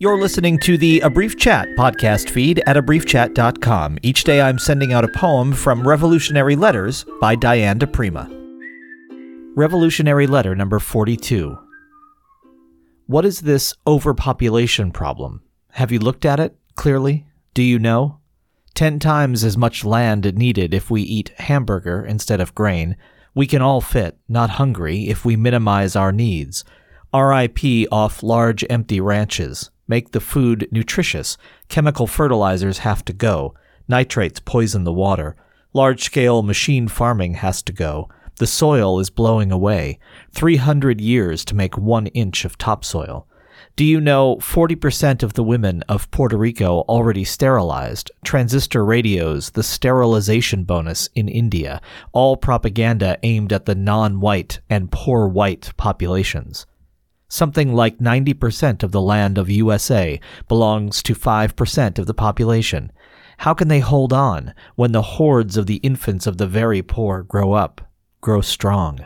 You're listening to the A Brief Chat podcast feed at abriefchat.com. Each day I'm sending out a poem from Revolutionary Letters by Diane di Prima. Revolutionary Letter number 42. What is this overpopulation problem? Have you looked at it clearly? Do you know? Ten times as much land needed if we eat hamburger instead of grain. We can all fit, not hungry, if we minimize our needs. RIP off large empty ranches. Make the food nutritious. Chemical fertilizers have to go. Nitrates poison the water. Large scale machine farming has to go. The soil is blowing away. 300 years to make one inch of topsoil. Do you know 40% of the women of Puerto Rico already sterilized? Transistor radios, the sterilization bonus in India, all propaganda aimed at the non white and poor white populations. Something like 90% of the land of USA belongs to 5% of the population. How can they hold on when the hordes of the infants of the very poor grow up, grow strong?